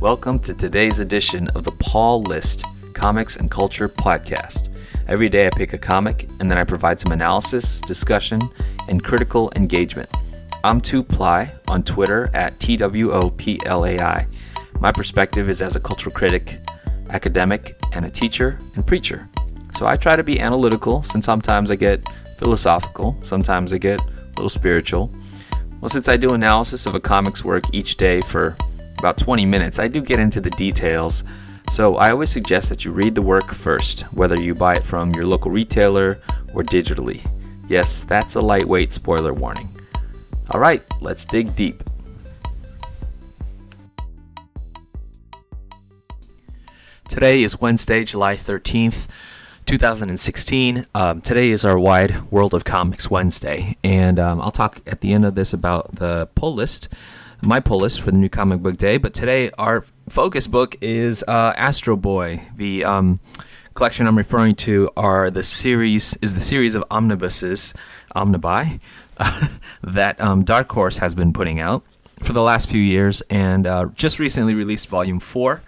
Welcome to today's edition of the Paul List Comics and Culture Podcast. Every day I pick a comic and then I provide some analysis, discussion, and critical engagement. I'm 2Ply on Twitter at TWOPLAI. My perspective is as a cultural critic, academic, and a teacher and preacher. So I try to be analytical since sometimes I get philosophical, sometimes I get a little spiritual. Well, since I do analysis of a comic's work each day for about 20 minutes, I do get into the details. So I always suggest that you read the work first, whether you buy it from your local retailer or digitally. Yes, that's a lightweight spoiler warning. All right, let's dig deep. Today is Wednesday, July 13th. 2016. Um, today is our Wide World of Comics Wednesday, and um, I'll talk at the end of this about the pull list, my pull list for the new comic book day. But today, our focus book is uh, Astro Boy. The um, collection I'm referring to are the series is the series of omnibuses, omnibi, that um, Dark Horse has been putting out for the last few years, and uh, just recently released Volume Four.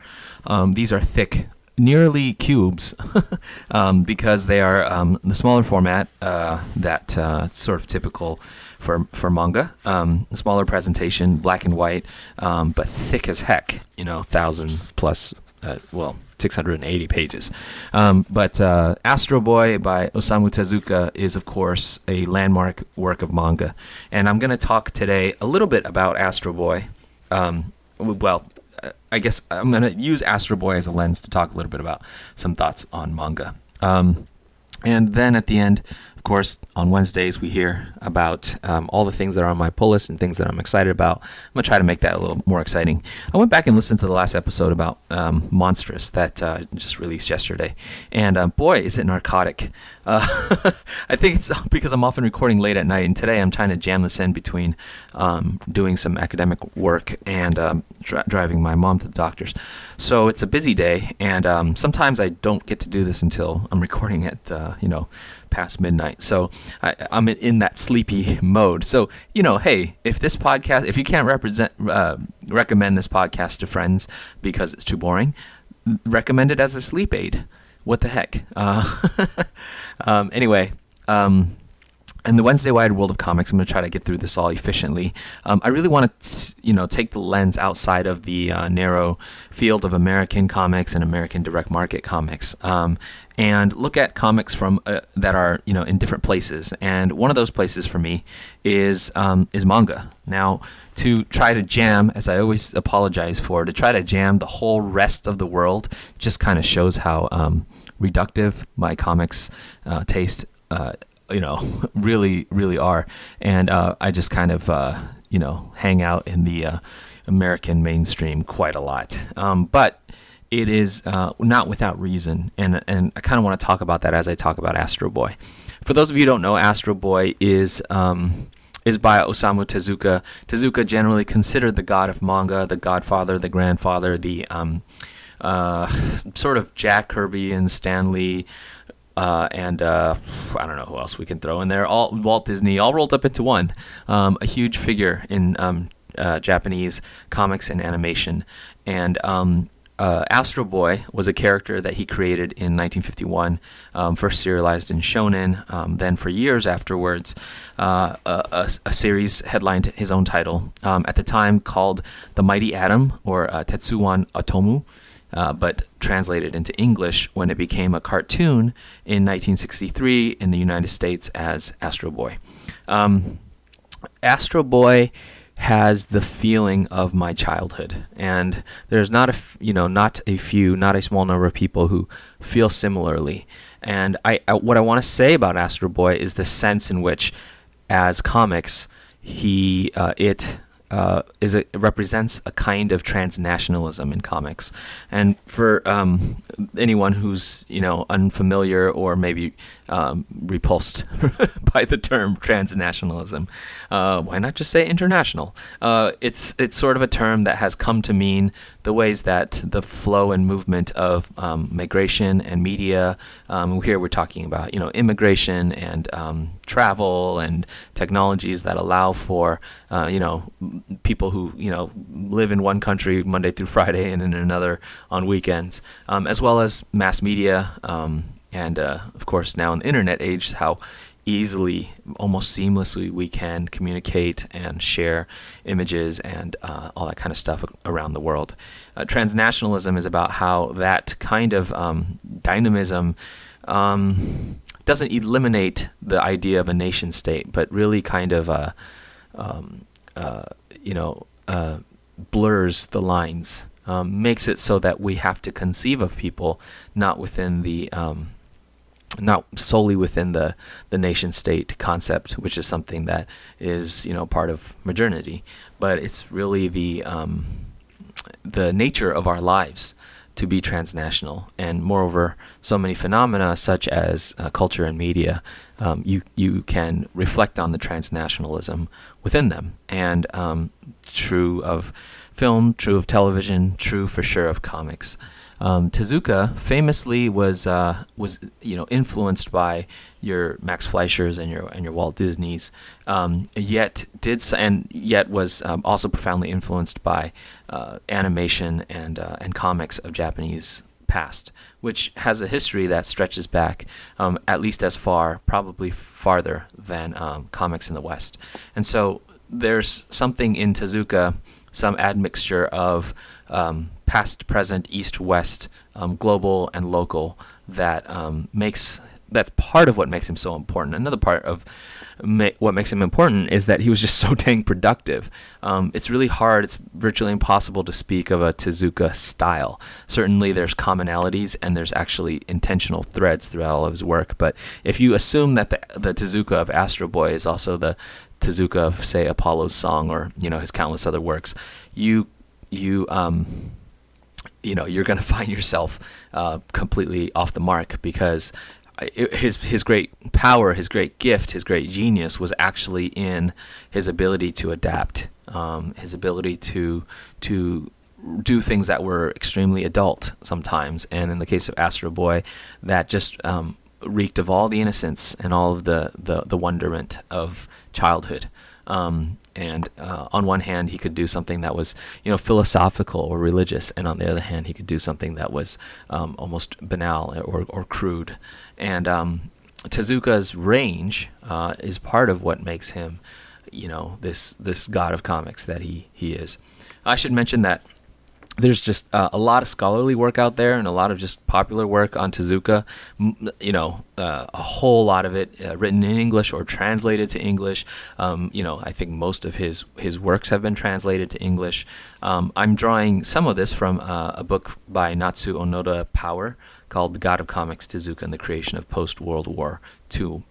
Um, these are thick nearly cubes um, because they are um, the smaller format uh, that uh, sort of typical for for manga. Um, smaller presentation, black and white, um, but thick as heck. You know, thousand plus. Uh, well, 680 pages. Um, but uh, Astro Boy by Osamu Tezuka is, of course, a landmark work of manga. And I'm going to talk today a little bit about Astro Boy. Um, well, I guess I'm going to use Astro Boy as a lens to talk a little bit about some thoughts on manga. Um, and then at the end, of course, on Wednesdays, we hear about um, all the things that are on my pull list and things that I'm excited about. I'm going to try to make that a little more exciting. I went back and listened to the last episode about um, Monstress that uh, just released yesterday. And uh, boy, is it narcotic. Uh, I think it's because I'm often recording late at night. And today I'm trying to jam this in between um, doing some academic work and um, dri- driving my mom to the doctor's. So it's a busy day. And um, sometimes I don't get to do this until I'm recording at, uh, you know, past midnight. So I, am in that sleepy mode. So you know, hey, if this podcast, if you can't represent uh, recommend this podcast to friends because it's too boring, recommend it as a sleep aid. What the heck? Uh, um, anyway. Um, and the Wednesday Wide World of Comics, I'm going to try to get through this all efficiently. Um, I really want to, you know, take the lens outside of the uh, narrow field of American comics and American direct market comics, um, and look at comics from uh, that are, you know, in different places. And one of those places for me is um, is manga. Now, to try to jam, as I always apologize for, to try to jam the whole rest of the world just kind of shows how um, reductive my comics uh, taste. Uh, you know, really, really are. And uh, I just kind of, uh, you know, hang out in the uh, American mainstream quite a lot. Um, but it is uh, not without reason, and and I kind of want to talk about that as I talk about Astro Boy. For those of you who don't know, Astro Boy is. Um, is by Osamu Tezuka. Tezuka generally considered the god of manga, the godfather, the grandfather, the um, uh, sort of Jack Kirby and Stan Lee uh, and uh, I don't know who else we can throw in there. All Walt Disney, all rolled up into one. Um, a huge figure in um, uh, Japanese comics and animation, and um, uh, Astro Boy was a character that he created in 1951, um, first serialized in Shonen. Um, then, for years afterwards, uh, a, a, series headlined his own title um, at the time called The Mighty Atom or uh, Tetsuwan Atomu uh, but translated into English when it became a cartoon in 1963 in the United States as Astro Boy. Um, Astro Boy has the feeling of my childhood, and there's not a f- you know not a few, not a small number of people who feel similarly. And I, I what I want to say about Astro Boy is the sense in which, as comics, he uh, it uh, is it represents a kind of transnationalism in comics, and for um, anyone who's you know unfamiliar or maybe um, repulsed by the term transnationalism, uh, why not just say international? Uh, it's it's sort of a term that has come to mean the ways that the flow and movement of um, migration and media. Um, here we're talking about you know immigration and um, travel and technologies that allow for uh, you know people who you know live in one country Monday through Friday and in another on weekends, um, as well as mass media um, and uh, of course now in the internet age, how easily, almost seamlessly, we can communicate and share images and uh, all that kind of stuff around the world. Uh, transnationalism is about how that kind of um, dynamism um, doesn't eliminate the idea of a nation state, but really kind of, uh, um, uh, you know, uh, blurs the lines. Um, makes it so that we have to conceive of people not within the um, not solely within the the nation state concept, which is something that is you know part of modernity, but it's really the um, the nature of our lives to be transnational, and moreover, so many phenomena such as uh, culture and media, um, you you can reflect on the transnationalism within them, and um, true of film, true of television, true for sure of comics. Um, Tezuka famously was uh, was you know influenced by your Max Fleischers and your and your Walt Disneys, um, yet did and yet was um, also profoundly influenced by uh, animation and uh, and comics of Japanese past, which has a history that stretches back um, at least as far, probably farther than um, comics in the West, and so there's something in Tezuka, some admixture of um, past, present, east, west, um, global, and local that um, makes that's part of what makes him so important. Another part of ma- what makes him important is that he was just so dang productive. Um, it's really hard, it's virtually impossible to speak of a Tezuka style. Certainly, there's commonalities and there's actually intentional threads throughout all of his work. But if you assume that the, the Tezuka of Astro Boy is also the Tezuka of, say, Apollo's Song or you know his countless other works, you you um, you know you're going to find yourself uh, completely off the mark because his his great power, his great gift, his great genius was actually in his ability to adapt, um, his ability to to do things that were extremely adult sometimes, and in the case of Astro Boy, that just um, reeked of all the innocence and all of the the, the wonderment of childhood. Um, and uh, on one hand he could do something that was you know philosophical or religious and on the other hand he could do something that was um, almost banal or, or crude. And um, Tezuka's range uh, is part of what makes him you know this this god of comics that he he is. I should mention that there's just uh, a lot of scholarly work out there and a lot of just popular work on Tezuka. you know, uh, a whole lot of it uh, written in English or translated to English. Um, you know, I think most of his his works have been translated to English. Um, I'm drawing some of this from uh, a book by Natsu Onoda Power called "The God of Comics: Tezuka and the Creation of Post World War II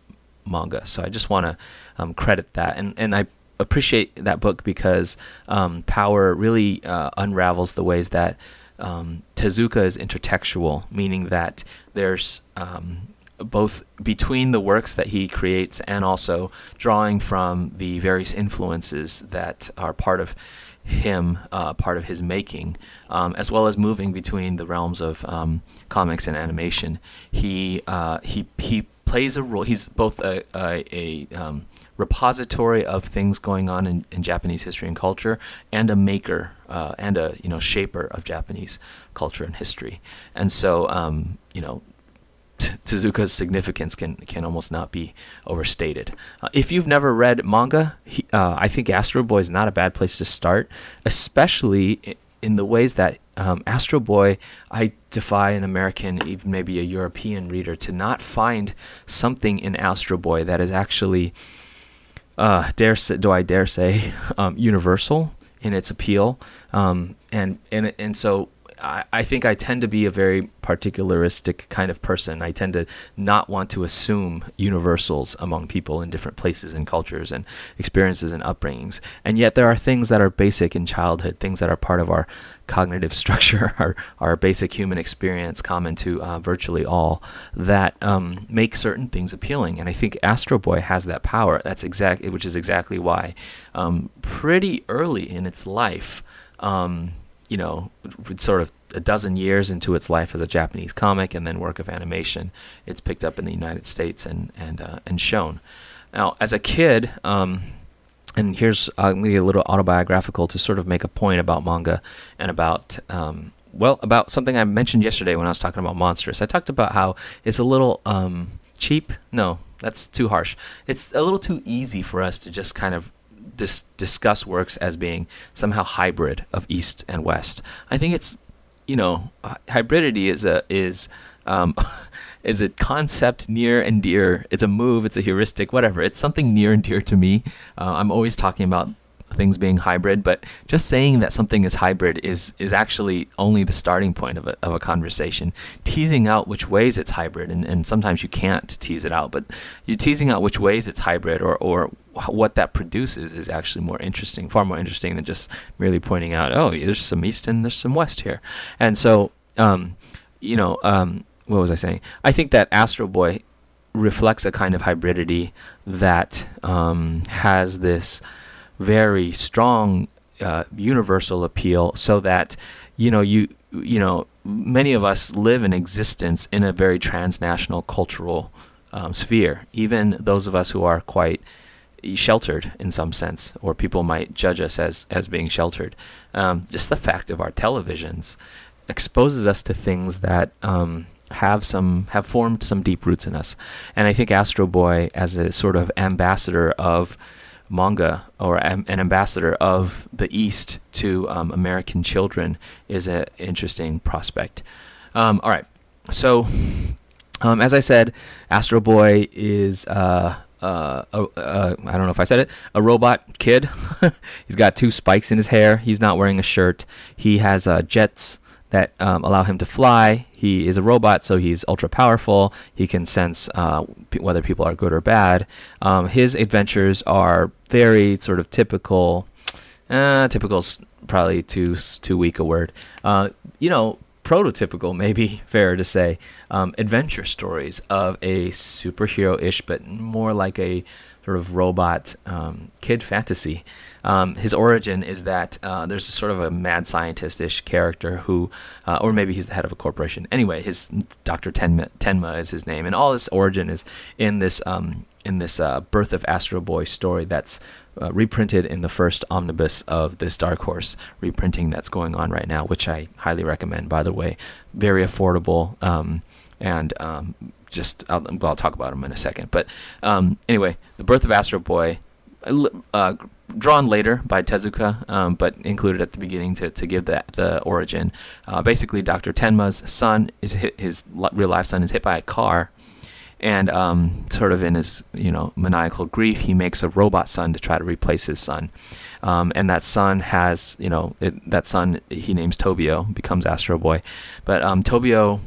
Manga." So I just want to um, credit that, and and I appreciate that book because um, Power really uh, unravels the ways that um, Tezuka is intertextual, meaning that there's um, both between the works that he creates and also drawing from the various influences that are part of him, uh, part of his making, um, as well as moving between the realms of um, comics and animation. He uh, he he plays a role. He's both a, a, a um, repository of things going on in, in Japanese history and culture, and a maker uh, and a you know shaper of Japanese culture and history. And so um, you know. Tezuka's significance can can almost not be overstated. Uh, if you've never read manga, he, uh, I think Astro Boy is not a bad place to start, especially in the ways that um, Astro Boy, I defy an American, even maybe a European reader, to not find something in Astro Boy that is actually uh, dare say, do I dare say, um, universal in its appeal, um, and and and so I, think I tend to be a very particularistic kind of person. I tend to not want to assume universals among people in different places and cultures and experiences and upbringings. And yet there are things that are basic in childhood, things that are part of our cognitive structure, our, our basic human experience, common to uh, virtually all, that um, make certain things appealing. And I think Astro Boy has that power. That's exact, which is exactly why, um, pretty early in its life, um, you know, sort of a dozen years into its life as a Japanese comic and then work of animation, it's picked up in the United States and and uh, and shown. Now, as a kid, um, and here's uh, maybe a little autobiographical to sort of make a point about manga and about um, well about something I mentioned yesterday when I was talking about Monstress. I talked about how it's a little um, cheap. No, that's too harsh. It's a little too easy for us to just kind of dis- discuss works as being somehow hybrid of East and West. I think it's you know hybridity is a is um, is a concept near and dear. It's a move. It's a heuristic. Whatever. It's something near and dear to me. Uh, I'm always talking about things being hybrid, but just saying that something is hybrid is is actually only the starting point of a, of a conversation. Teasing out which ways it's hybrid, and, and sometimes you can't tease it out, but you're teasing out which ways it's hybrid or, or what that produces is actually more interesting, far more interesting than just merely pointing out, oh, there's some east and there's some west here. And so, um, you know, um, what was I saying? I think that Astro Boy reflects a kind of hybridity that um, has this very strong uh, universal appeal, so that you know you you know many of us live in existence in a very transnational cultural um, sphere. Even those of us who are quite sheltered in some sense, or people might judge us as as being sheltered. Um, just the fact of our televisions exposes us to things that um, have some have formed some deep roots in us, and I think Astro Boy as a sort of ambassador of manga or an ambassador of the East to um, American children is an interesting prospect. Um, all right, so um, as I said, Astro Boy is. Uh, uh, uh, I don't know if I said it, a robot kid. he's got two spikes in his hair. He's not wearing a shirt. He has uh, jets that um, allow him to fly. He is a robot, so he's ultra powerful. He can sense uh, p- whether people are good or bad. Um, his adventures are very sort of typical. Uh, typical's probably too too weak a word. Uh, you know, prototypical, maybe fair to say, um, adventure stories of a superhero-ish, but more like a sort of robot um, kid fantasy. Um, his origin is that uh, there's a sort of a mad scientist-ish character who, uh, or maybe he's the head of a corporation. Anyway, his Dr. Tenma, Tenma is his name, and all his origin is in this um, in this uh, Birth of Astro Boy story that's uh, reprinted in the first omnibus of this Dark Horse reprinting that's going on right now, which I highly recommend. By the way, very affordable um, and um, just I'll, I'll talk about them in a second. But um, anyway, the Birth of Astro Boy. Uh, drawn later by Tezuka, um, but included at the beginning to, to give the, the origin. Uh, basically, Dr. Tenma's son is hit, his real life son is hit by a car, and um, sort of in his you know maniacal grief, he makes a robot son to try to replace his son. Um, and that son has you know it, that son he names Tobio, becomes Astro Boy, but um, Tobio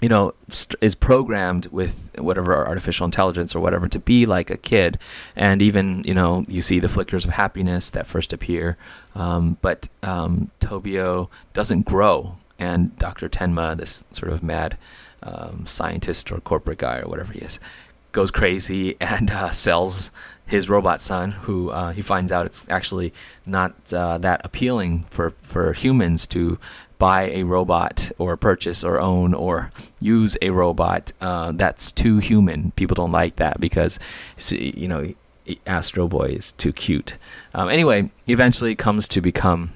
you know, st- is programmed with whatever artificial intelligence or whatever to be like a kid, and even you know you see the flickers of happiness that first appear, um, but um, Tobio doesn't grow, and Doctor Tenma, this sort of mad um, scientist or corporate guy or whatever he is, goes crazy and uh, sells his robot son, who uh, he finds out it's actually not uh, that appealing for, for humans to buy a robot or purchase or own or use a robot uh, that's too human. People don't like that because, you know, Astro Boy is too cute. Um, anyway, eventually comes to become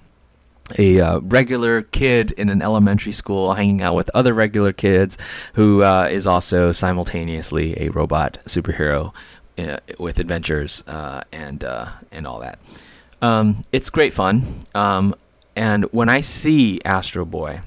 a uh, regular kid in an elementary school hanging out with other regular kids who uh, is also simultaneously a robot superhero uh, with adventures uh, and uh, and all that. Um, it's great fun. Um, and when I see Astro Boy,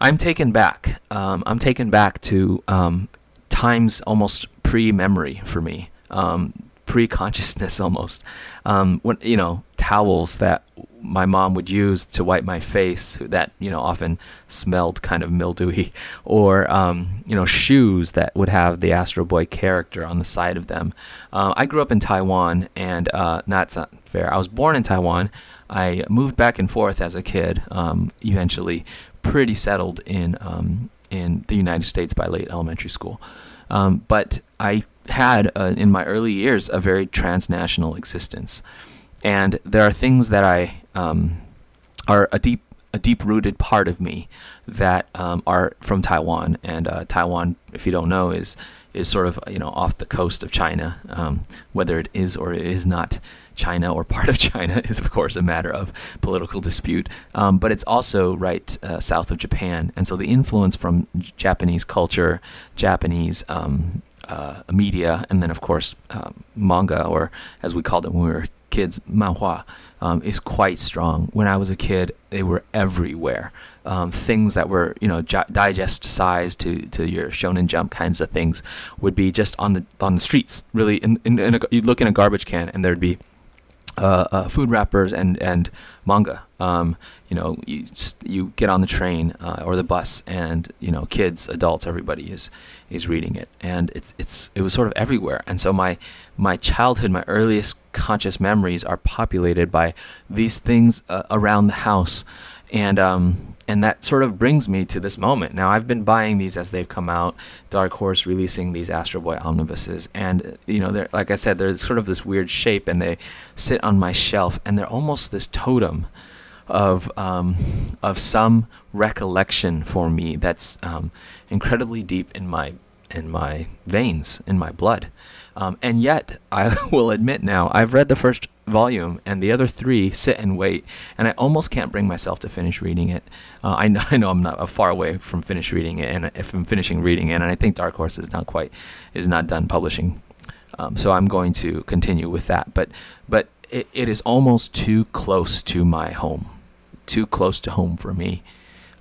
I'm taken back. Um, I'm taken back to um, times almost pre-memory for me, um, pre-consciousness almost. Um, when you know towels that my mom would use to wipe my face that you know often smelled kind of mildewy or um, you know shoes that would have the astro boy character on the side of them uh, i grew up in taiwan and uh, that's not fair i was born in taiwan I moved back and forth as a kid. Um, eventually, pretty settled in um, in the United States by late elementary school. Um, but I had uh, in my early years a very transnational existence, and there are things that I um, are a deep a deep rooted part of me that um, are from Taiwan. And uh, Taiwan, if you don't know, is is sort of you know off the coast of China, um, whether it is or it is not China or part of China is, of course, a matter of political dispute, um, but it's also right uh, south of Japan. And so the influence from Japanese culture, Japanese um, uh, media, and then, of course, uh, manga, or as we called it when we were kids, manhua, um, is quite strong. When I was a kid, they were everywhere. Um, things that were, you know, digest size to, to your Shonen Jump kinds of things would be just on the on the streets. Really, in, in, in a, you'd look in a garbage can and there'd be uh, uh, food wrappers and and manga. Um, you know, you you get on the train uh, or the bus, and you know, kids, adults, everybody is is reading it, and it's it's it was sort of everywhere. And so my my childhood, my earliest conscious memories are populated by these things uh, around the house, and um, and that sort of brings me to this moment. Now, I've been buying these as they've come out. Dark Horse releasing these Astro Boy omnibuses, and you know, they're like I said, they're sort of this weird shape, and they sit on my shelf, and they're almost this totem of um, of some recollection for me that's um, incredibly deep in my in my veins, in my blood. Um, and yet, I will admit now, I've read the first volume, and the other three sit and wait, and I almost can't bring myself to finish reading it. Uh, I, know, I know I'm not uh, far away from finish reading it, and if I'm finishing reading it, and I think Dark Horse is not quite is not done publishing, um, so I'm going to continue with that. But but it, it is almost too close to my home, too close to home for me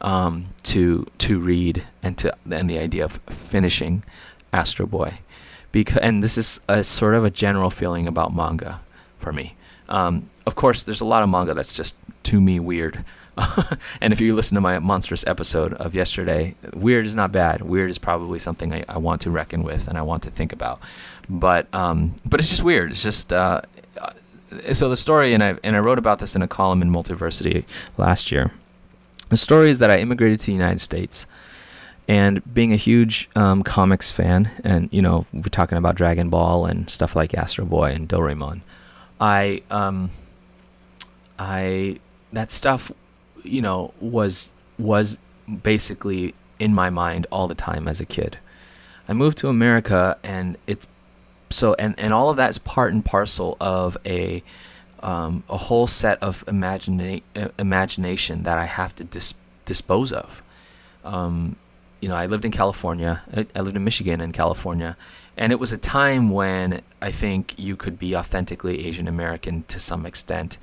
um, to to read and to and the idea of finishing Astro Boy because and this is a sort of a general feeling about manga for me. Um, of course, there's a lot of manga that's just to me weird. and if you listen to my Monstress episode of yesterday, weird is not bad. Weird is probably something I, I want to reckon with and I want to think about. But um, but it's just weird. It's just uh, uh so the story, and I and I wrote about this in a column in Multiversity last year. The story is that I immigrated to the United States and being a huge um, comics fan, and you know, we're talking about Dragon Ball and stuff like Astro Boy and Doraemon. I, um, I, that stuff, you know, was was basically in my mind all the time as a kid. I moved to America, and it's so, and and all of that is part and parcel of a um, a whole set of imagina- imagination that I have to dis- dispose of. Um, you know, I lived in California. I, I lived in Michigan and California, and it was a time when I think you could be authentically Asian American to some extent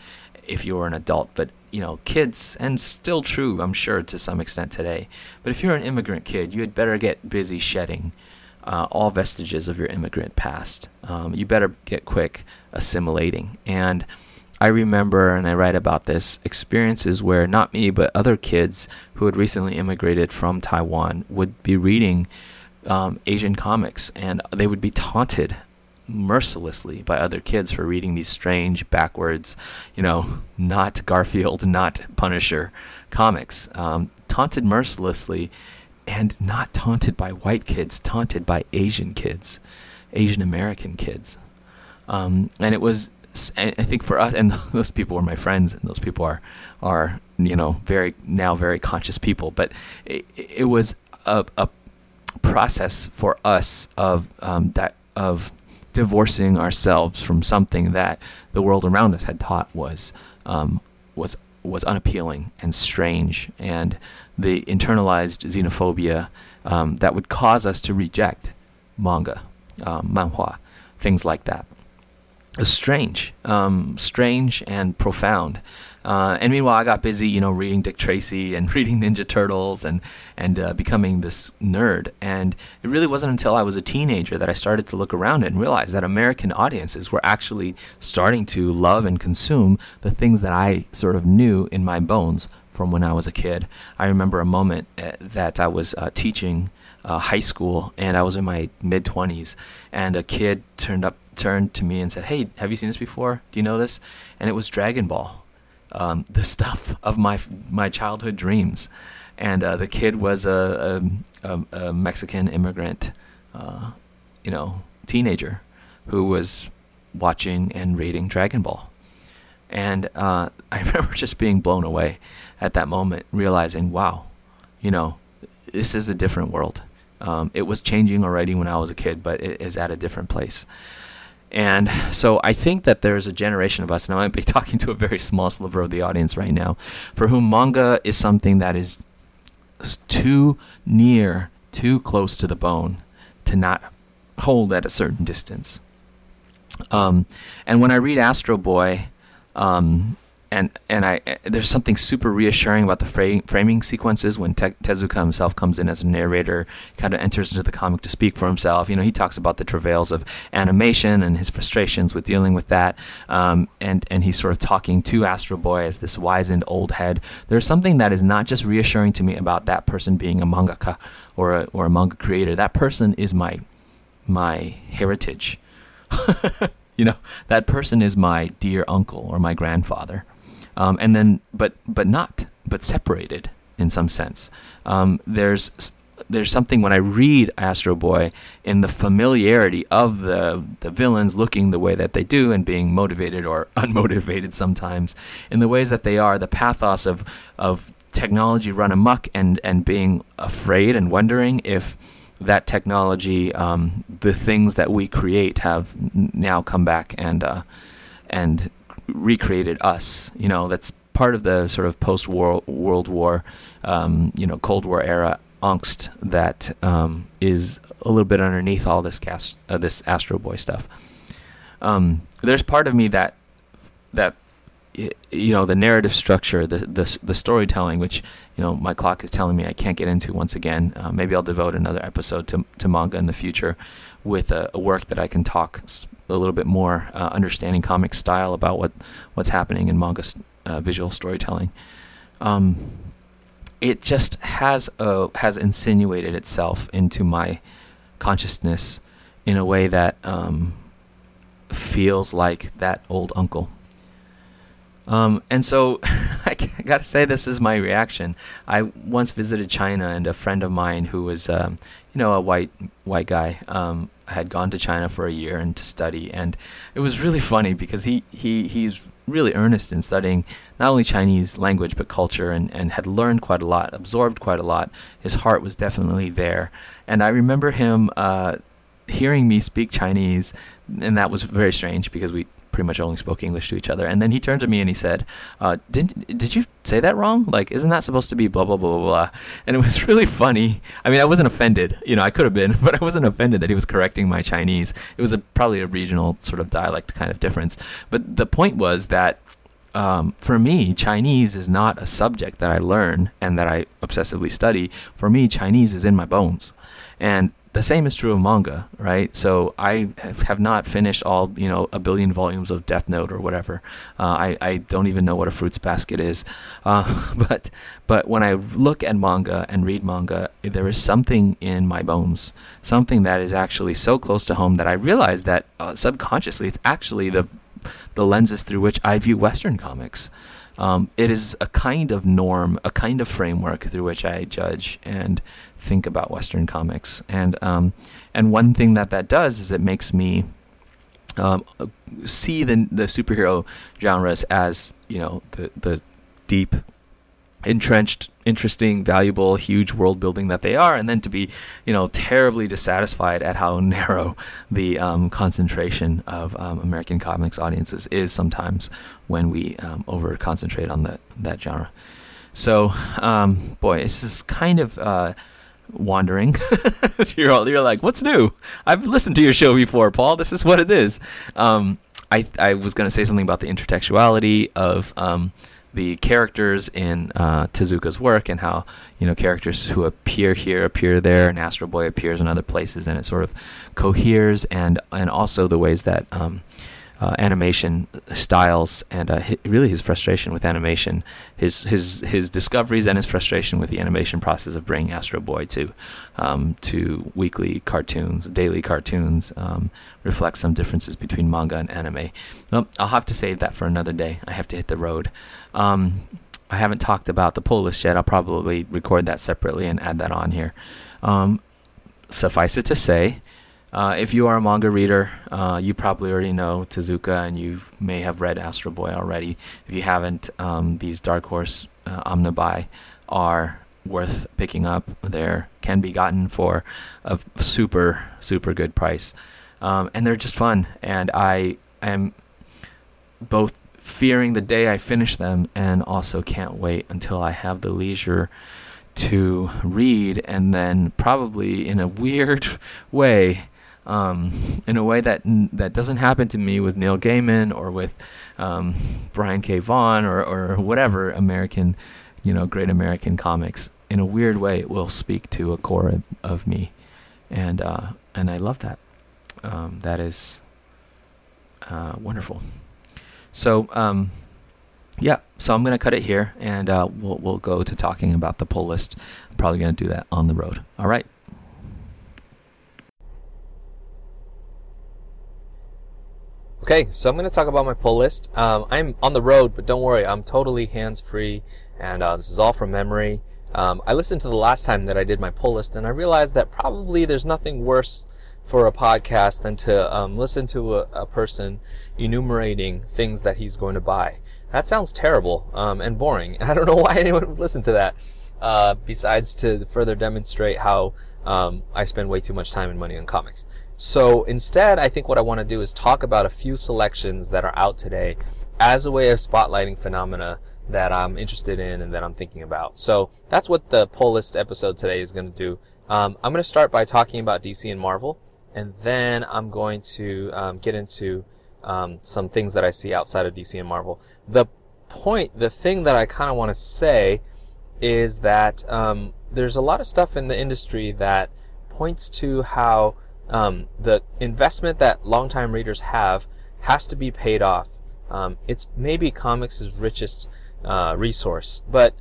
if you were an adult. But you know, kids, and still true, I'm sure, to some extent today. But if you're an immigrant kid, you had better get busy shedding uh, all vestiges of your immigrant past. Um, you better get quick assimilating and I remember, and I write about this, experiences where not me, but other kids who had recently immigrated from Taiwan would be reading um, Asian comics, and they would be taunted mercilessly by other kids for reading these strange, backwards, you know, not Garfield, not Punisher comics. Um, taunted mercilessly, and not taunted by white kids, taunted by Asian kids, Asian American kids. Um, and it was I think for us, and those people were my friends, and those people are are you know very now very conscious people. But it, it was a, a process for us of um, that of divorcing ourselves from something that the world around us had taught was um, was was unappealing and strange, and the internalized xenophobia um, that would cause us to reject manga, um, manhua, things like that strange, um, strange and profound. Uh, and meanwhile, I got busy, you know, reading Dick Tracy and reading Ninja Turtles and and uh, becoming this nerd. And it really wasn't until I was a teenager that I started to look around and realize that American audiences were actually starting to love and consume the things that I sort of knew in my bones from when I was a kid. I remember a moment uh, that I was uh, teaching uh, high school and I was in my mid 20s, and a kid turned up turned to me and said, "Hey, have you seen this before? Do you know this?" And it was Dragon Ball, um, the stuff of my my childhood dreams. And uh, the kid was a, a, a Mexican immigrant, uh, you know, teenager who was watching and reading Dragon Ball. And uh, I remember just being blown away at that moment, realizing, wow, you know, this is a different world. Um, it was changing already when I was a kid, but it is at a different place And so I think that there's a generation of us, and I might be talking to a very small sliver of the audience right now, for whom manga is something that is too near, too close to the bone to not hold at a certain distance. Um, and when I read Astro Boy, um, and and I there's something super reassuring about the fra- framing sequences when Te- Tezuka himself comes in as a narrator, kind of enters into the comic to speak for himself. You know, he talks about the travails of animation and his frustrations with dealing with that, um, and and he's sort of talking to Astro Boy as this wizened old head. There's something that is not just reassuring to me about that person being a mangaka or a, or a manga creator. That person is my my heritage. you know, that person is my dear uncle or my grandfather um, and then but but not but separated in some sense. Um, there's there's something when I read Astro Boy in the familiarity of the the villains looking the way that they do and being motivated or unmotivated sometimes in the ways that they are, the pathos of of technology run amok and and being afraid and wondering if that technology, um, the things that we create, have now come back and uh, and recreated us. You know, that's part of the sort of post World War, um, you know, Cold War era angst that um, is a little bit underneath all this cast, uh, this Astro Boy stuff. Um, there's part of me that that you know the narrative structure, the the the storytelling, which you know my clock is telling me I can't get into once again. Uh, maybe I'll devote another episode to to manga in the future with a, a work that I can talk a little bit more uh, understanding comic style about what what's happening in manga uh, visual storytelling. Um, it just has a, has insinuated itself into my consciousness in a way that um, feels like that old uncle. Um, and so I gotta say, this is my reaction. I once visited China, and a friend of mine who was, um, you know, a white white guy, um, had gone to China for a year and to study, and it was really funny because he he he's really earnest in studying not only Chinese language but culture and, and had learned quite a lot, absorbed quite a lot. His heart was definitely there. And I remember him uh, hearing me speak Chinese, and that was very strange because we pretty much only spoke English to each other. And then he turned to me and he said, uh, "Did did you say that wrong? Like, isn't that supposed to be blah blah blah blah blah?" And it was really funny. I mean, I wasn't offended. You know, I could have been, but I wasn't offended that he was correcting my Chinese. It was a, probably a regional sort of dialect kind of difference. But the point was that um, for me, Chinese is not a subject that I learn and that I obsessively study. For me, Chinese is in my bones. And the same is true of manga, right? So I have not finished all, you know, a billion volumes of Death Note or whatever. Uh, I, I don't even know what a fruits basket is. Uh, but but when I look at manga and read manga, there is something in my bones, something that is actually so close to home that I realize that uh, subconsciously it's actually the the lenses through which I view Western comics. Um, it is a kind of norm, a kind of framework through which I judge and think about Western comics. And um, and one thing that that does is it makes me um, see the the superhero genres as you know the the deep entrenched, interesting, valuable, huge world building that they are, and then to be, you know, terribly dissatisfied at how narrow the um, concentration of um, American comics audiences is sometimes when we um, over concentrate on that that genre. So, um, boy, this is kind of. Uh, wandering. you're all, you're like, what's new? I've listened to your show before, Paul. This is what it is. Um, I I was going to say something about the intertextuality of um, the characters in uh, Tezuka's work and how you know characters who appear here appear there, and Astro Boy appears in other places, and it sort of coheres, and and also the ways that um, uh, animation styles and uh, really his frustration with animation, his his his discoveries and his frustration with the animation process of bringing Astro Boy to um, to weekly cartoons, daily cartoons, um, reflects some differences between manga and anime. Well, I'll have to save that for another day. I have to hit the road. Um, I haven't talked about the pull list yet. I'll probably record that separately and add that on here. Um, suffice it to say, uh, if you are a manga reader, uh, you probably already know Tezuka and you may have read Astro Boy already. If you haven't, um, these Dark Horse uh, Omnibuy are worth picking up. They can be gotten for a super, super good price. um, and they're just fun. And I am both fearing the day I finish them and also can't wait until I have the leisure to read and then probably in a weird way um, in a way that that doesn't happen to me with Neil Gaiman or with um, Brian K. Vaughan or, or whatever American, you know, great American comics. In a weird way, it will speak to a core of, of me, and uh, and I love that. Um, that is uh, wonderful. So um, yeah, so I'm gonna cut it here, and uh, we'll we'll go to talking about the pull list. I'm probably gonna do that on the road. All right. Okay, so I'm going to talk about my pull list. Um, I'm on the road, but don't worry, I'm totally hands free, and uh, this is all from memory. Um, I listened to the last time that I did my pull list, and I realized that probably there's nothing worse for a podcast than to um, listen to a, a, person enumerating things that he's going to buy. That sounds terrible um, and boring, and I don't know why anyone would listen to that. Uh, besides to further demonstrate how um, I spend way too much time and money on comics. So instead, I think what I want to do is talk about a few selections that are out today as a way of spotlighting phenomena that I'm interested in and that I'm thinking about. So that's what the pull list episode today is going to do. Um, I'm going to start by talking about DC and Marvel, and then I'm going to um, get into um, some things that I see outside of DC and Marvel. The point, the thing that I kind of want to say is that um, there's a lot of stuff in the industry that points to how um, the investment that longtime readers have has to be paid off. Um, it's maybe comics' richest uh, resource, but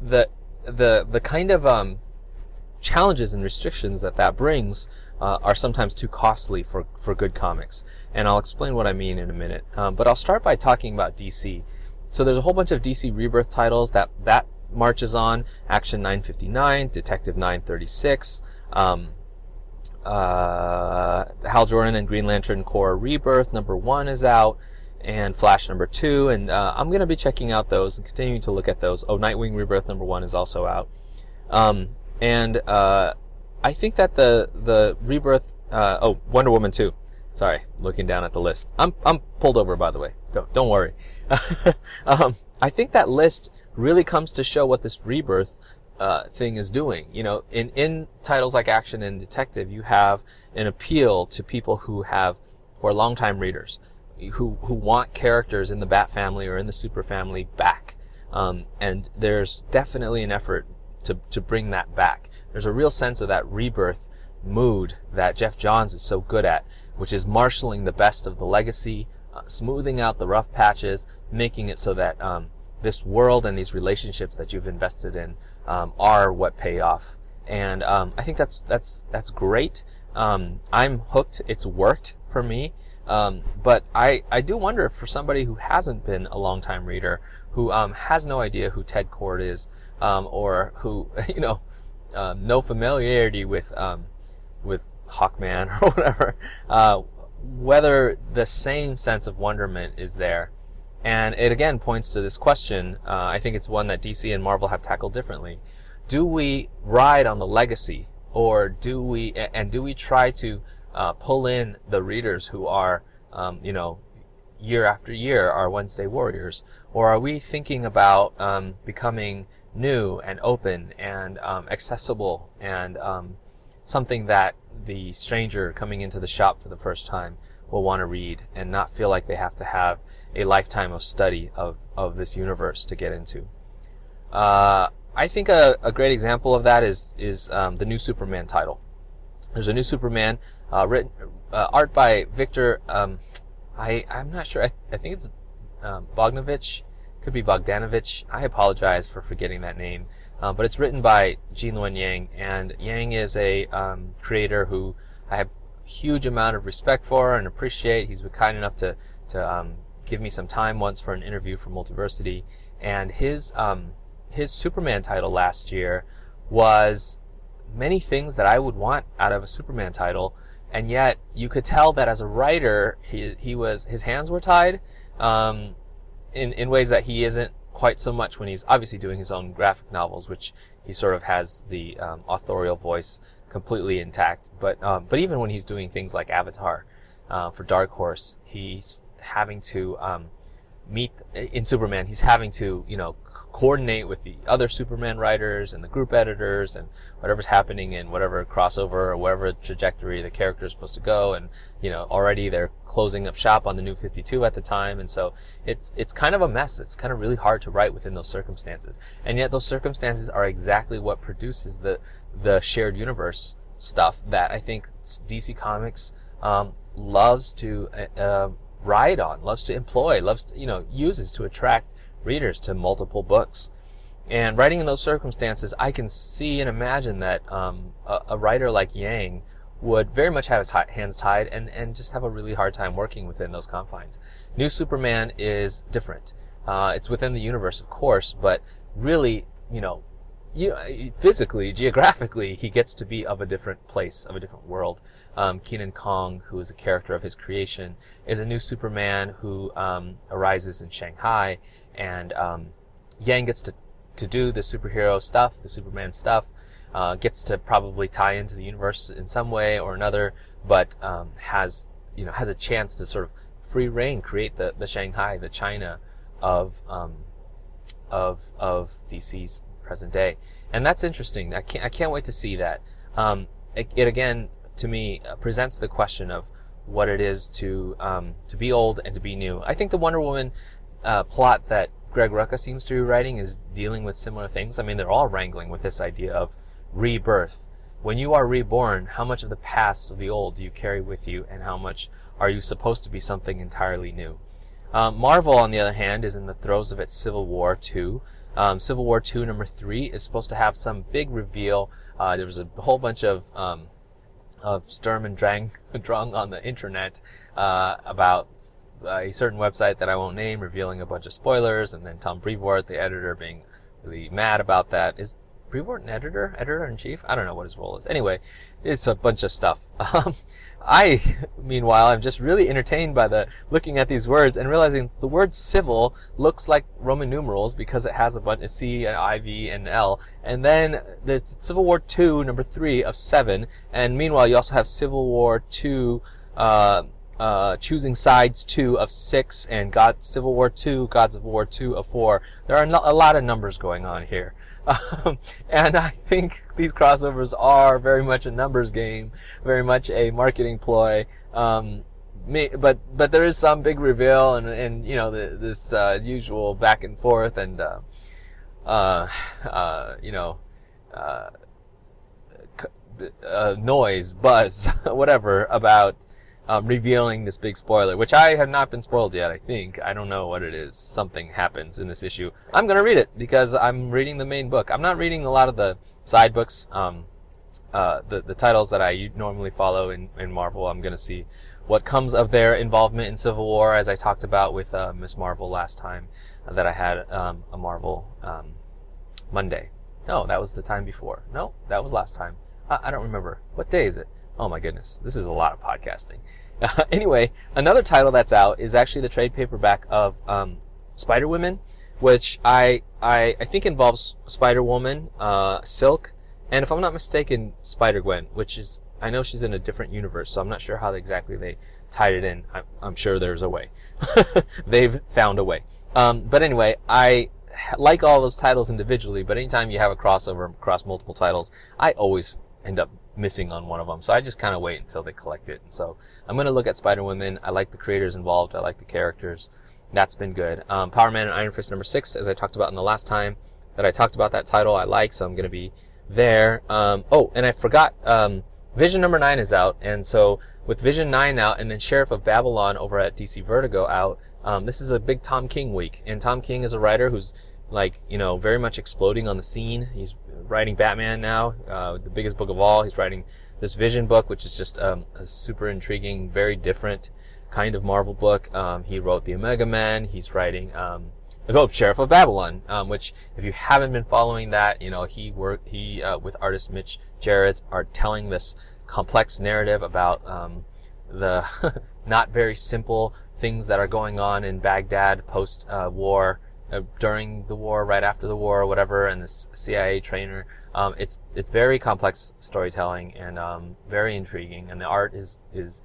the the the kind of um, challenges and restrictions that that brings uh, are sometimes too costly for for good comics, and I'll explain what I mean in a minute. Um, but I'll start by talking about DC. So there's a whole bunch of DC Rebirth titles that that marches on: Action 959, Detective 936. Um, uh, Hal Jordan and Green Lantern Corps Rebirth number one is out, and Flash number two, and uh, I'm gonna be checking out those and continuing to look at those. Oh, Nightwing Rebirth number one is also out, um, and uh, I think that the the Rebirth, uh, oh Wonder Woman two, sorry, looking down at the list. I'm I'm pulled over by the way. Don't don't worry. um, I think that list really comes to show what this Rebirth uh, thing is doing. You know, in, in titles like Action and Detective, you have an appeal to people who have, who are longtime readers, who, who want characters in the Bat family or in the Super family back. Um, and there's definitely an effort to, to bring that back. There's a real sense of that rebirth mood that Geoff Johns is so good at, which is marshaling the best of the legacy, uh, smoothing out the rough patches, making it so that um, this world and these relationships that you've invested in um, are what pay off. And um, I think that's that's that's great. Um, I'm hooked. It's worked for me. Um, but I, I do wonder if for somebody who hasn't been a long time reader, who um, has no idea who Ted Kord is, um, or who you know, no familiarity with with Hawkman or whatever, uh, whether the same sense of wonderment is there. And it again points to this question. Uh, I think it's one that DC and Marvel have tackled differently. Do we ride on the legacy, or do we, and do we try to uh, pull in the readers who are, um, you know, year after year our Wednesday warriors, or are we thinking about um, becoming new and open and um, accessible and um, something that the stranger coming into the shop for the first time will want to read and not feel like they have to have a lifetime of study of, of this universe to get into. Uh, I think a, a, great example of that is is um, the new Superman title. There's a new Superman uh, written uh, art by Victor. Um, I I'm not sure. I, I think it's um, Bogdanovich. Could be Bogdanovich. I apologize for forgetting that name. Uh, but it's written by Gene Luen Yang, and Yang is a um, creator who I have huge amount of respect for and appreciate. He's been kind enough to to um, give me some time once for an interview for Multiversity, and his um, his Superman title last year was many things that I would want out of a Superman title, and yet you could tell that as a writer, he he was his hands were tied, um, in in ways that he isn't quite so much when he's obviously doing his own graphic novels, which he sort of has the um, authorial voice completely intact. But um, but even when he's doing things like Avatar uh, for Dark Horse, he's having to um, meet in Superman. He's having to you know coordinate with the other Superman writers and the group editors and whatever's happening in whatever crossover or whatever trajectory the character is supposed to go. And, you know, already they're closing up shop on the new 52 at the time. And so it's, it's kind of a mess. It's kind of really hard to write within those circumstances. And yet those circumstances are exactly what produces the, the shared universe stuff that I think DC Comics, um, loves to, uh, ride on, loves to employ, loves to, you know, uses to attract readers to multiple books. And writing in those circumstances, I can see and imagine that um, a, a, writer like Yang would very much have his hands tied and, and just have a really hard time working within those confines. New Superman is different. Uh, it's within the universe, of course, but really, you know, you, physically, geographically, he gets to be of a different place, of a different world. Um, Kenan Kong, who is a character of his creation, is a new Superman who um, arises in Shanghai and um, Yang gets to to do the superhero stuff, the Superman stuff, uh, gets to probably tie into the universe in some way or another, but um, has you know has a chance to sort of free reign, create the the Shanghai, the China of um, of of DC's present day, and that's interesting. I can't I can't wait to see that. Um, it, it, again to me uh, presents the question of what it is to um, to be old and to be new. I think the Wonder Woman uh, plot that Greg Rucka seems to be writing is dealing with similar things. I mean, they're all wrangling with this idea of rebirth. When you are reborn, how much of the past of the old do you carry with you, and how much are you supposed to be something entirely new? Um, Marvel, on the other hand, is in the throes of its Civil War 2. Um, Civil War 2 number 3 is supposed to have some big reveal. Uh, there was a whole bunch of um, of Sturm and Drang, Drung on the internet uh, about a certain website that I won't name revealing a bunch of spoilers, and then Tom Brevoort, the editor, being really mad about that. Is Brevoort an editor? Editor in chief? I don't know what his role is. Anyway, it's a bunch of stuff. Um, I, meanwhile, I'm just really entertained by the looking at these words and realizing the word civil looks like Roman numerals because it has a bunch of C and I, V, and L. And then there's Civil War II, number three of seven. And meanwhile, you also have Civil War II, uh, uh, choosing sides two of six and God Civil War two, Gods of War two of four. There are a lot of numbers going on here. Um, and I think these crossovers are very much a numbers game, very much a marketing ploy. Um, but but there is some big reveal and and you know the, this uh, usual back and forth and uh, uh, uh you know uh, uh, noise, buzz, whatever about um, revealing this big spoiler, which I have not been spoiled yet, I think. I don't know what it is. Something happens in this issue. I'm gonna read it because I'm reading the main book. I'm not reading a lot of the side books, um, uh, the, the titles that I normally follow in, in Marvel. I'm gonna see what comes of their involvement in Civil War, as I talked about with uh, Miss Marvel last time uh, that I had um, a Marvel um, Monday. No, that was the time before. No, that was last time. I, I don't remember. What day is it? Oh my goodness, this is a lot of podcasting. Uh, anyway, another title that's out is actually the trade paperback of um, Spider Women, which I, I I think involves Spider Woman, uh, Silk, and if I'm not mistaken, Spider Gwen, which is I know she's in a different universe, so I'm not sure how exactly they tied it in. I'm, I'm sure there's a way. They've found a way. Um, but anyway, I like all those titles individually, but anytime you have a crossover across multiple titles, I always end up missing on one of them. So I just kind of wait until they collect it. And So I'm going to look at Spider Woman. I like the creators involved. I like the characters. That's been good. Um, Power Man and Iron Fist number six, as I talked about in the last time that I talked about that title, I like. So I'm going to be there. Um, oh, and I forgot. Um, Vision number nine is out, and so with Vision nine out, and then Sheriff of Babylon over at DC Vertigo out, um, this is a big Tom King week, and Tom King is a writer who's like you know very much exploding on the scene. He's writing Batman now, uh, the biggest book of all. He's writing this Vision book, which is just um, a super intriguing, very different kind of Marvel book. Um, he wrote the Omega Man. He's writing um, the oh, Sheriff of Babylon, um, which if you haven't been following that, you know he worked he uh, with artist Mitch Gerads are telling this complex narrative about um, the not very simple things that are going on in Baghdad post uh, war uh, during the war, right after the war, or whatever, and this CIA trainer. Um, it's it's very complex storytelling and um, very intriguing, and the art is is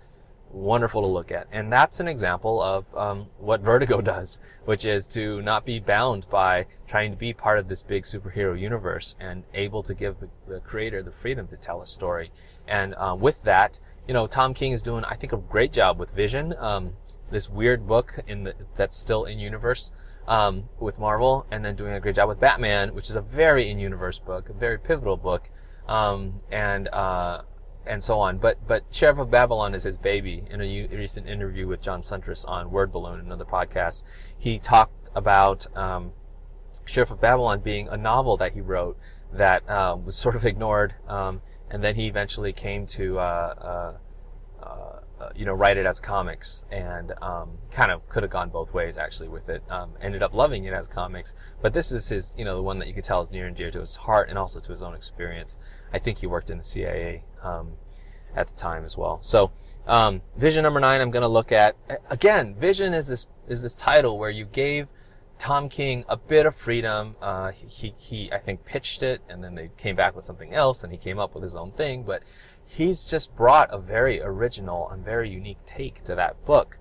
wonderful to look at. And that's an example of um, what Vertigo does, which is to not be bound by trying to be part of this big superhero universe and able to give the, the creator the freedom to tell a story. And uh, with that, you know, Tom King is doing, I think, a great job with Vision, um, this weird book in the, that's still in universe. Um, with Marvel, and then doing a great job with Batman, which is a very in-universe book, a very pivotal book, um, and uh, and so on. But but Sheriff of Babylon is his baby. In a u- recent interview with John Siuntres on Word Balloon, another podcast, he talked about um, Sheriff of Babylon being a novel that he wrote that uh, was sort of ignored, um, and then he eventually came to. Uh, uh, uh you know, write it as comics, and um, kind of could have gone both ways actually with it. Um, ended up loving it as comics, but this is his, you know, the one that you could tell is near and dear to his heart and also to his own experience. I think he worked in the CIA um, at the time as well. So, um, vision number nine, I'm going to look at again. Vision is this is this title where you gave Tom King a bit of freedom. Uh, he he I think pitched it, and then they came back with something else, and he came up with his own thing. But he's just brought a very original and very unique take to that book.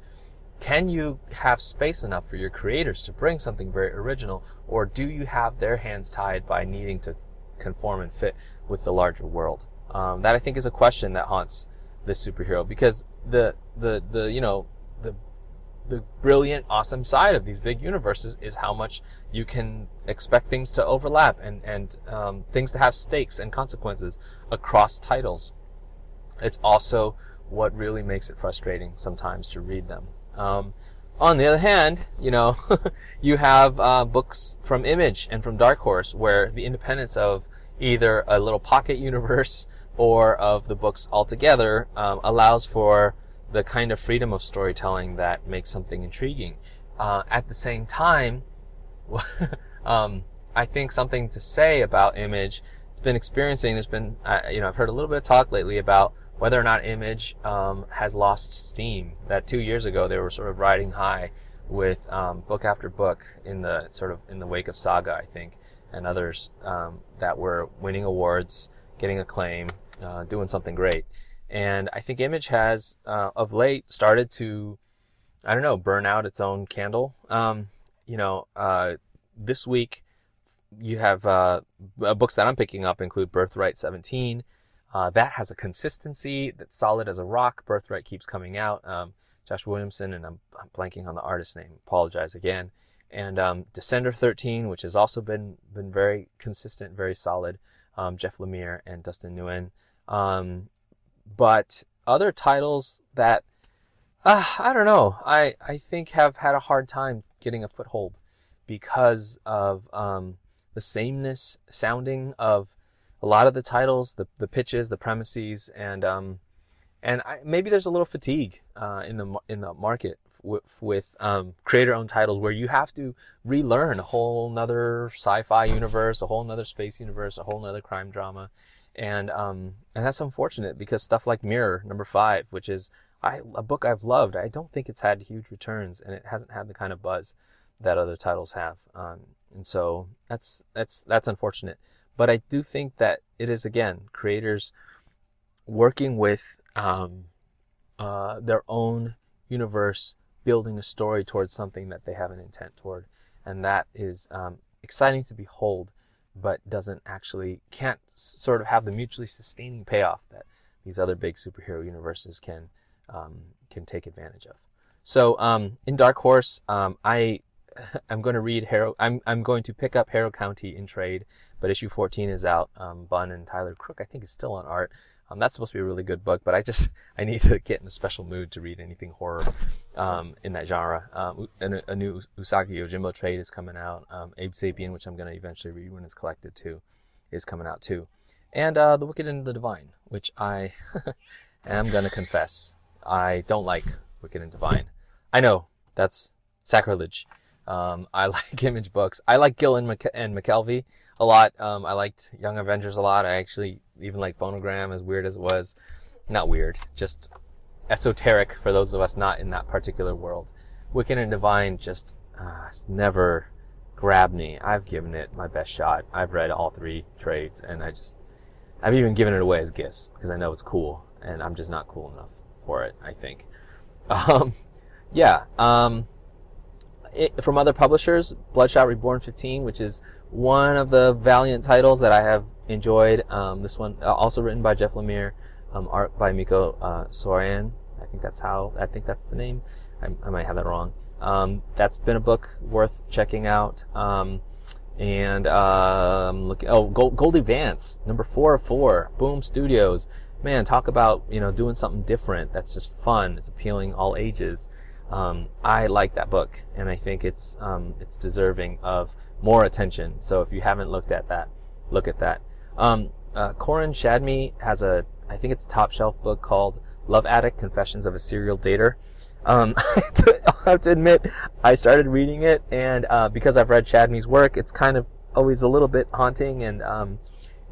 Can you have space enough for your creators to bring something very original, or do you have their hands tied by needing to conform and fit with the larger world? Um, that I think is a question that haunts the superhero because the the the you know the the brilliant, awesome side of these big universes is how much you can expect things to overlap and and um, things to have stakes and consequences across titles. It's also what really makes it frustrating sometimes to read them. Um, on the other hand, you know, you have uh, books from Image and from Dark Horse where the independence of either a little pocket universe or of the books altogether um, allows for the kind of freedom of storytelling that makes something intriguing. Uh, at the same time, um, I think something to say about Image. It's been experiencing. There's been, uh, you know, I've heard a little bit of talk lately about whether or not Image um, has lost steam. That two years ago they were sort of riding high with um, book after book in the sort of in the wake of Saga, I think, and others um, that were winning awards, getting acclaim, uh, doing something great. And I think Image has, uh, of late, started to, I don't know, burn out its own candle. Um, you know, uh, this week you have uh, books that I'm picking up include Birthright 17. Uh, that has a consistency that's solid as a rock. Birthright keeps coming out. Um, Josh Williamson, and I'm, I'm, blanking on the artist's name. Apologize again. And um, Descender 13, which has also been been very consistent, very solid. Um, Jeff Lemire and Dustin Nguyen. Um, but other titles that uh, I don't know, I I think have had a hard time getting a foothold because of um, the sameness sounding of a lot of the titles, the the pitches, the premises, and um, and I, maybe there's a little fatigue uh, in the in the market with, with um, creator-owned titles where you have to relearn a whole nother sci-fi universe, a whole nother space universe, a whole nother crime drama, and um, and that's unfortunate because stuff like Mirror Number Five, which is I, a book I've loved, I don't think it's had huge returns, and it hasn't had the kind of buzz that other titles have. Um, and so that's that's that's unfortunate. But I do think that it is again creators working with um, uh, their own universe, building a story towards something that they have an intent toward, and that is um, exciting to behold but doesn't actually can't sort of have the mutually sustaining payoff that these other big superhero universes can um, can take advantage of. So um, in Dark Horse, um, I am going to read Harrow. I'm I'm going to pick up Harrow County in trade, but issue 14 is out. Um, Bunn and Tyler Crook, I think, is still on art. Um, that's supposed to be a really good book, but I just I need to get in a special mood to read anything horror um, in that genre. Um, a, a, new Usagi Yojimbo trade is coming out. Um, Abe Sapien, which I'm going to eventually read when it's collected too, is coming out too. And uh, The Wicked and the Divine, which I am going to confess I don't like Wicked and Divine. I know that's sacrilege. Um, I like image books. I like Gillen, Mc- and McKelvey a lot. Um, I liked Young Avengers a lot. I actually even like Phonogram, as weird as it was. Not weird, just esoteric for those of us not in that particular world. Wicked and Divine just uh, never, grabbed me. I've given it my best shot. I've read all three trades, and I just, I've even given it away as gifts because I know it's cool, and I'm just not cool enough for it. I think. Um, yeah. Um, from other publishers, Bloodshot Reborn 15, which is one of the Valiant titles that I have enjoyed. Um, this one uh, also written by Jeff Lemire, um, art by Mico uh, Sorean. I think that's how. I think that's the name. I, I might have that wrong. Um, that's been a book worth checking out. Um, and um, look, oh, Goldie Vance, number four of four, Boom Studios. Man, talk about you know doing something different. That's just fun. It's appealing all ages. Um, I like that book, and I think it's um, it's deserving of more attention. So if you haven't looked at that, look at that. Um, uh, Koren Shadmi has a, I think it's a top shelf book called Love Addict: Confessions of a Serial Dater. Um, I have to admit, I started reading it, and uh, because I've read Shadmi's work, it's kind of always a little bit haunting and um,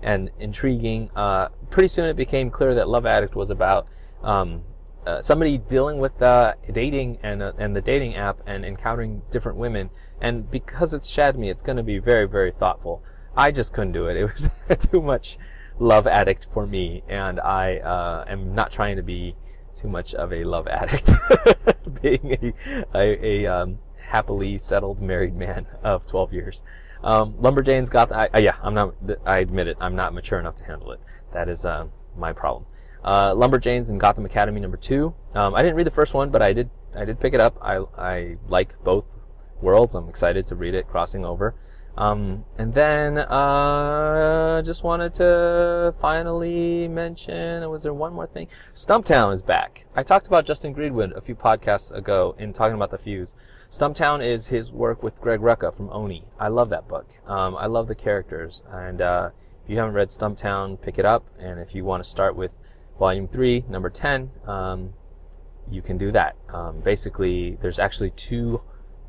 and intriguing. Uh, pretty soon, it became clear that Love Addict was about um, uh, somebody dealing with uh, dating and uh, and the dating app and encountering different women. And because it's Shadmi, it's going to be very very thoughtful. I just couldn't do it. It was too much Love Addict for me, and I uh, am not trying to be too much of a love addict, being a, a, a um, happily settled married man of 12 years. Um, Lumberjanes got, I, uh, yeah, I'm not, I admit it, I'm not mature enough to handle it. That is uh, my problem. Uh, Lumberjanes and Gotham Academy number two. Um, I didn't read the first one, but I did, I did pick it up. I, I like both worlds. I'm excited to read it crossing over. Um, and then uh, just wanted to finally mention. Was there one more thing? Stumptown is back. I talked about Justin Greenwood a few podcasts ago in talking about the Fuse. Stumptown is his work with Greg Rucka from Oni. I love that book. Um, I love the characters, and uh, if you haven't read Stumptown, pick it up. And if you want to start with Volume Three, Number Ten, um, you can do that. Um, basically, there's actually two,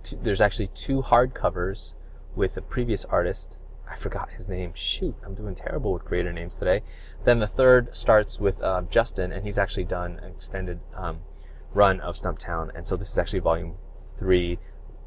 two there's actually two hardcovers with a previous artist. I forgot his name. Shoot, I'm doing terrible with creator names today. Then the third starts with uh, Justin, and he's actually done an extended um, run of Stumptown. And so this is actually volume three.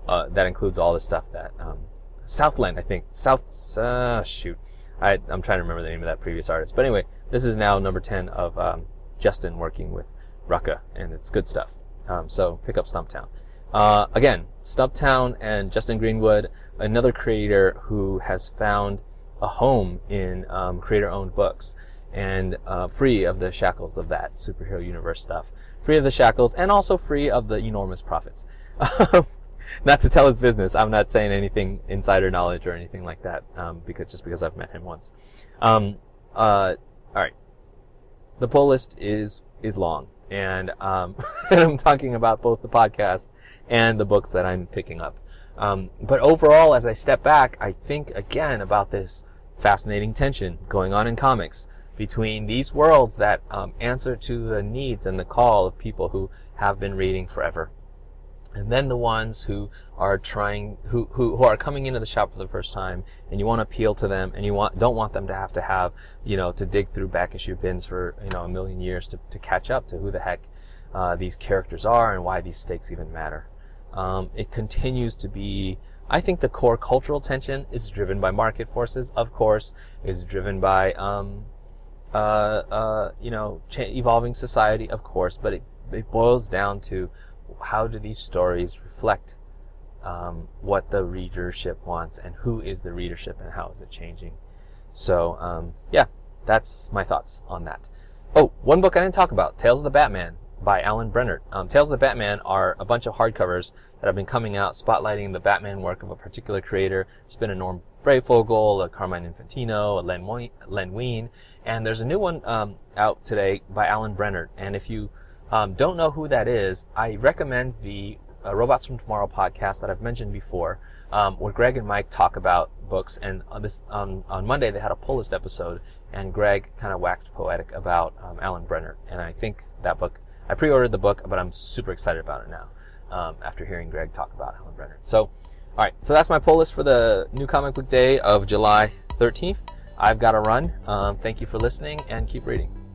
Uh, that includes all the stuff that um, Southland, I think. South. Uh, shoot, I, am trying to remember the name of that previous artist. But anyway, this is now number ten of um, Justin working with Rucka, and it's good stuff. Um, so pick up Stumptown. Uh, again, Stumptown and Justin Greenwood, another creator who has found a home in um, creator-owned books and uh, free of the shackles of that superhero universe stuff, free of the shackles, and also free of the enormous profits. not to tell his business. I'm not saying anything insider knowledge or anything like that, um, because just because I've met him once. Um, uh, all right, the poll list is is long, and, um, and I'm talking about both the podcast and the books that I'm picking up. Um, but overall, as I step back, I think again about this fascinating tension going on in comics between these worlds that um, answer to the needs and the call of people who have been reading forever and then the ones who are trying who, who who are coming into the shop for the first time and you want to appeal to them and you want don't want them to have to have you know to dig through back issue bins for you know a million years to, to catch up to who the heck uh, these characters are and why these stakes even matter. Um, it continues to be I think the core cultural tension is driven by market forces of course is driven by um, uh, uh, you know evolving society of course but it, it boils down to how do these stories reflect um, what the readership wants and who is the readership and how is it changing? So, um, yeah, that's my thoughts on that. Oh, one book I didn't talk about, Tales of the Batman by Alan Brennert. Um, Tales of the Batman are a bunch of hardcovers that have been coming out spotlighting the Batman work of a particular creator. There's been a Norm Breyfogle, a Carmine Infantino, a Len, Len Wein, and there's a new one um, out today by Alan Brennert. And if you um, don't know who that is, I recommend the uh, Robots from Tomorrow podcast that I've mentioned before, um, where Greg and Mike talk about books. And on this on, on Monday they had a pull list episode, and Greg kind of waxed poetic about um, Alan Brennert. And I think that book, I pre-ordered the book, but I'm super excited about it now um, after hearing Greg talk about Alan Brennert. So, all right, so that's my pull list for the new comic book day of July 13th. I've got to run. Um, thank you for listening, and keep reading.